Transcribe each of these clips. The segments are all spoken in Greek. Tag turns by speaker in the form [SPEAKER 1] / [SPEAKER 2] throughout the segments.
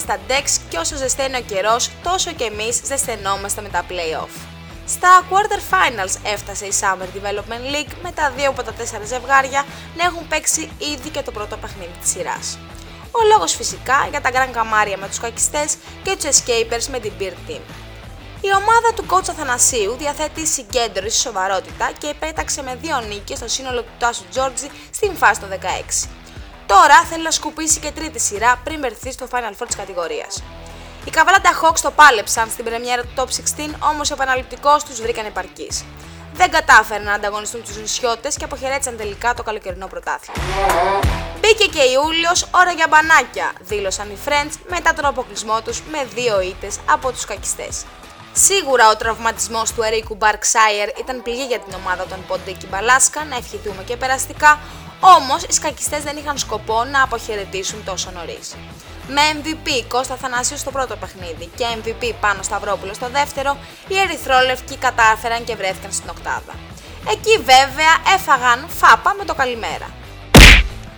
[SPEAKER 1] στα decks και όσο ζεσταίνει ο καιρός, τόσο και εμείς ζεσθενόμαστε με τα play-off. Στα quarter finals έφτασε η Summer Development League με τα δύο από τα τέσσερα ζευγάρια να έχουν παίξει ήδη και το πρώτο παιχνίδι της σειράς. Ο λόγος φυσικά για τα Grand Καμάρια με τους κακιστές και τους Escapers με την Beer Team. Η ομάδα του coach Αθανασίου διαθέτει συγκέντρωση, σοβαρότητα και επέταξε με δύο νίκες στο σύνολο του Τάσου Τζόρτζι στην φάση των 16. Τώρα θέλει να σκουπίσει και τρίτη σειρά πριν βρεθεί στο Final Four της κατηγορίας. Οι Καβαλάντα Hawks το πάλεψαν στην πρεμιέρα του Top 16, όμως ο επαναληπτικός τους βρήκαν επαρκής. Δεν κατάφεραν να ανταγωνιστούν τους νησιώτες και αποχαιρέτησαν τελικά το καλοκαιρινό πρωτάθλημα. Μπήκε και Ιούλιος, ώρα για μπανάκια, δήλωσαν οι Friends μετά τον αποκλεισμό τους με δύο ήττες από τους κακιστές. Σίγουρα ο τραυματισμός του Ερίκου Μπαρξάιερ ήταν πληγή για την ομάδα των Ποντίκη Μπαλάσκα, να ευχηθούμε και περαστικά, όμως οι σκακιστές δεν είχαν σκοπό να αποχαιρετήσουν τόσο νωρίς. Με MVP Κώστα Θανάσιος στο πρώτο παιχνίδι και MVP πάνω Σταυρόπουλος στο δεύτερο, οι Ερυθρόλευκοι κατάφεραν και βρέθηκαν στην οκτάδα. Εκεί βέβαια έφαγαν φάπα με το καλημέρα.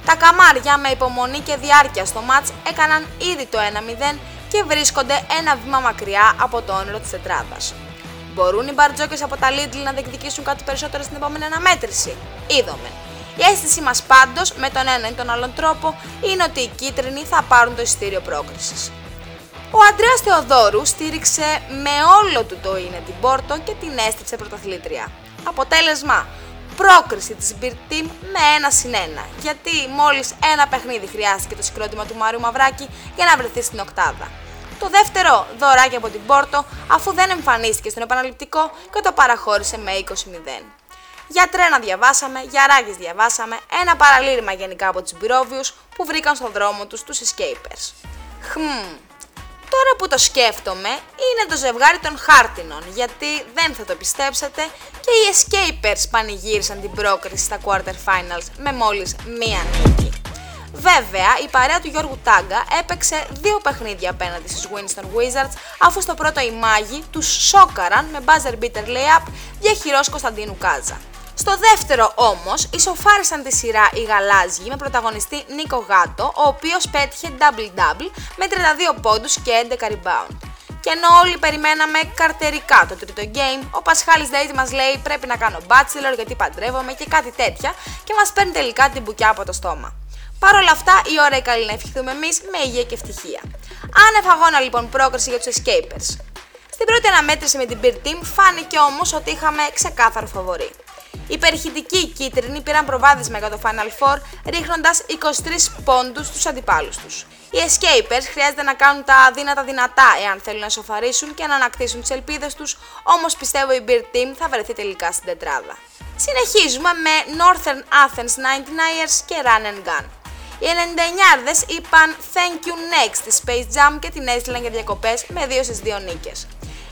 [SPEAKER 1] Τα καμάρια με υπομονή και διάρκεια στο μάτς έκαναν ήδη το 1-0 και βρίσκονται ένα βήμα μακριά από το όνειρο της τετράδας. Μπορούν οι μπαρτζόκες από τα Lidl να διεκδικήσουν κάτι περισσότερο στην επόμενη αναμέτρηση; Είδαμε. Η αίσθησή μας πάντως, με τον ένα ή τον άλλον τρόπο, είναι ότι οι κίτρινοι θα πάρουν το εισιτήριο πρόκρισης. Ο Αντρέας Θεοδόρου στήριξε με όλο του το είναι την Πόρτο και την έστριψε πρωταθλήτρια. Αποτέλεσμα, πρόκριση της Beer Team με ένα συν ένα, γιατί μόλις ένα παιχνίδι χρειάστηκε το συγκρότημα του Μάριου Μαυράκη για να βρεθεί στην οκτάδα. Το δεύτερο δωράκι από την Πόρτο αφού δεν εμφανίστηκε στον επαναληπτικό και το παραχώρησε με 20-0. Για τρένα διαβάσαμε, για ράγες διαβάσαμε, ένα παραλήρημα γενικά από τους Μπυρόβιους που βρήκαν στον δρόμο τους τους Escapers. Χμ, Τώρα που το σκέφτομαι, είναι το ζευγάρι των χάρτινων, γιατί δεν θα το πιστέψετε και οι Escapers πανηγύρισαν την πρόκριση στα Quarter Finals με μόλις μία νίκη. Βέβαια, η παρέα του Γιώργου Τάγκα έπαιξε δύο παιχνίδια απέναντι στους Winston Wizards, αφού στο πρώτο οι μάγοι τους σόκαραν με buzzer beater layup διαχειρός Κωνσταντίνου Κάζα. Στο δεύτερο όμως, ισοφάρισαν τη σειρά οι Γαλάζιοι με πρωταγωνιστή Νίκο Γάτο, ο οποίος πέτυχε double-double με 32 πόντους και 11 rebound. Και ενώ όλοι περιμέναμε καρτερικά το τρίτο game, ο Πασχάλης Δέιτη μας λέει πρέπει να κάνω bachelor γιατί παντρεύομαι και κάτι τέτοια και μας παίρνει τελικά την μπουκιά από το στόμα. Παρ' όλα αυτά, η ώρα είναι καλή να ευχηθούμε εμείς με υγεία και ευτυχία. Άνευ αγώνα λοιπόν πρόκριση για τους Escapers. Στην πρώτη αναμέτρηση με την Beer Team φάνηκε όμως ότι είχαμε ξεκάθαρο φαβορή. Οι περιχητικοί κίτρινοι πήραν προβάδισμα για το Final Four, ρίχνοντας 23 πόντους στους αντιπάλους τους. Οι Escapers χρειάζεται να κάνουν τα αδύνατα δυνατά εάν θέλουν να σοφαρίσουν και να ανακτήσουν τις ελπίδες τους, όμως πιστεύω η Beer Team θα βρεθεί τελικά στην τετράδα. Συνεχίζουμε με Northern Athens 99ers και Run and Gun. Οι 99 είπαν thank you next στη Space Jam και την έστειλαν για διακοπές με 2 στις 2 νίκες.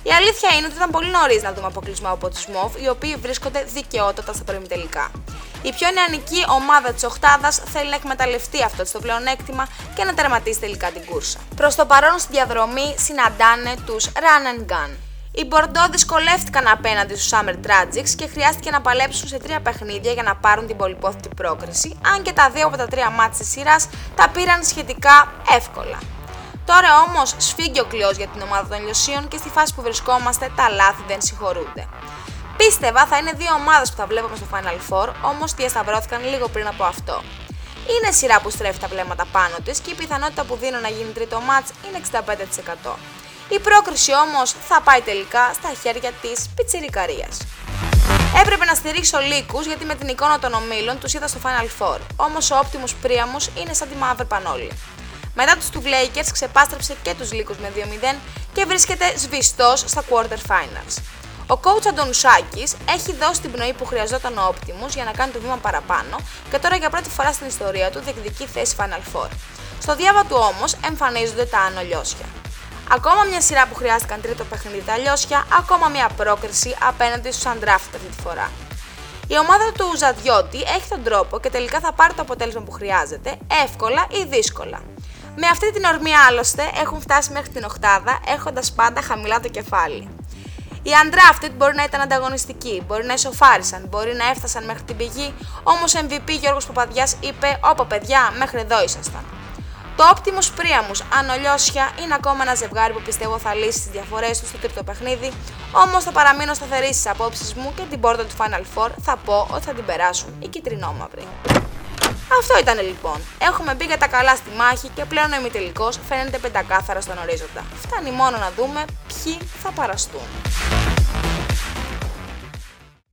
[SPEAKER 1] Η αλήθεια είναι ότι ήταν πολύ νωρίς να δούμε αποκλεισμό από τους ΜΟΒ, οι οποίοι βρίσκονται δικαιότατα στα τελικά. Η πιο νεανική ομάδα της Οχτάδα θέλει να εκμεταλλευτεί αυτό το πλεονέκτημα και να τερματίσει τελικά την κούρσα. Προς το παρόν στη διαδρομή συναντάνε τους Run and Gun. Οι Μπορντό δυσκολεύτηκαν απέναντι στους Summer Tragics και χρειάστηκε να παλέψουν σε τρία παιχνίδια για να πάρουν την πολυπόθητη πρόκριση, αν και τα δύο από τα τρία μάτια της σειράς τα πήραν σχετικά εύκολα. Τώρα όμως σφίγγει ο κλειός για την ομάδα των Λιωσίων και στη φάση που βρισκόμαστε τα λάθη δεν συγχωρούνται. Πίστευα θα είναι δύο ομάδες που θα βλέπουμε στο Final Four, όμως διασταυρώθηκαν λίγο πριν από αυτό. Είναι σειρά που στρέφει τα βλέμματα πάνω της και η πιθανότητα που δίνω να γίνει τρίτο μάτς είναι 65%. Η πρόκριση όμως θα πάει τελικά στα χέρια της πιτσιρικαρίας. Έπρεπε να στηρίξω λύκους γιατί με την εικόνα των ομίλων τους είδα στο Final Four, όμως ο Optimus Priamus είναι σαν τη Mother Πανόλη. Μετά τους του Lakers ξεπάστρεψε και τους Λύκους με 2-0 και βρίσκεται σβηστός στα quarter finals. Ο coach Αντωνουσάκης έχει δώσει την πνοή που χρειαζόταν ο Optimus για να κάνει το βήμα παραπάνω και τώρα για πρώτη φορά στην ιστορία του διεκδικεί θέση Final Four. Στο διάβα του όμως εμφανίζονται τα ανολιώσια. Ακόμα μια σειρά που χρειάστηκαν τρίτο παιχνίδι τα λιώσια, ακόμα μια πρόκριση απέναντι στους Undrafted αυτή τη φορά. Η ομάδα του Ζαδιώτη έχει τον τρόπο και τελικά θα πάρει το αποτέλεσμα που χρειάζεται, εύκολα ή δύσκολα. Με αυτή την ορμή άλλωστε έχουν φτάσει μέχρι την οκτάδα έχοντας πάντα χαμηλά το κεφάλι. Οι undrafted μπορεί να ήταν ανταγωνιστικοί, μπορεί να ισοφάρισαν, μπορεί να έφτασαν μέχρι την πηγή, όμως MVP Γιώργος Παπαδιάς είπε: Ωπα παιδιά, μέχρι εδώ ήσασταν. Το Optimus Priamus Ανολιώσια είναι ακόμα ένα ζευγάρι που πιστεύω θα λύσει τις διαφορές του στο τρίτο παιχνίδι, όμως θα παραμείνω σταθερή στις απόψεις μου και την πόρτα του Final Four θα πω ότι θα την περάσουν οι κυτρινόμαυροι. Αυτό ήταν λοιπόν. Έχουμε μπει για τα καλά στη μάχη και πλέον ο ημιτελικός φαίνεται πεντακάθαρα στον ορίζοντα. Φτάνει μόνο να δούμε ποιοι θα παραστούν.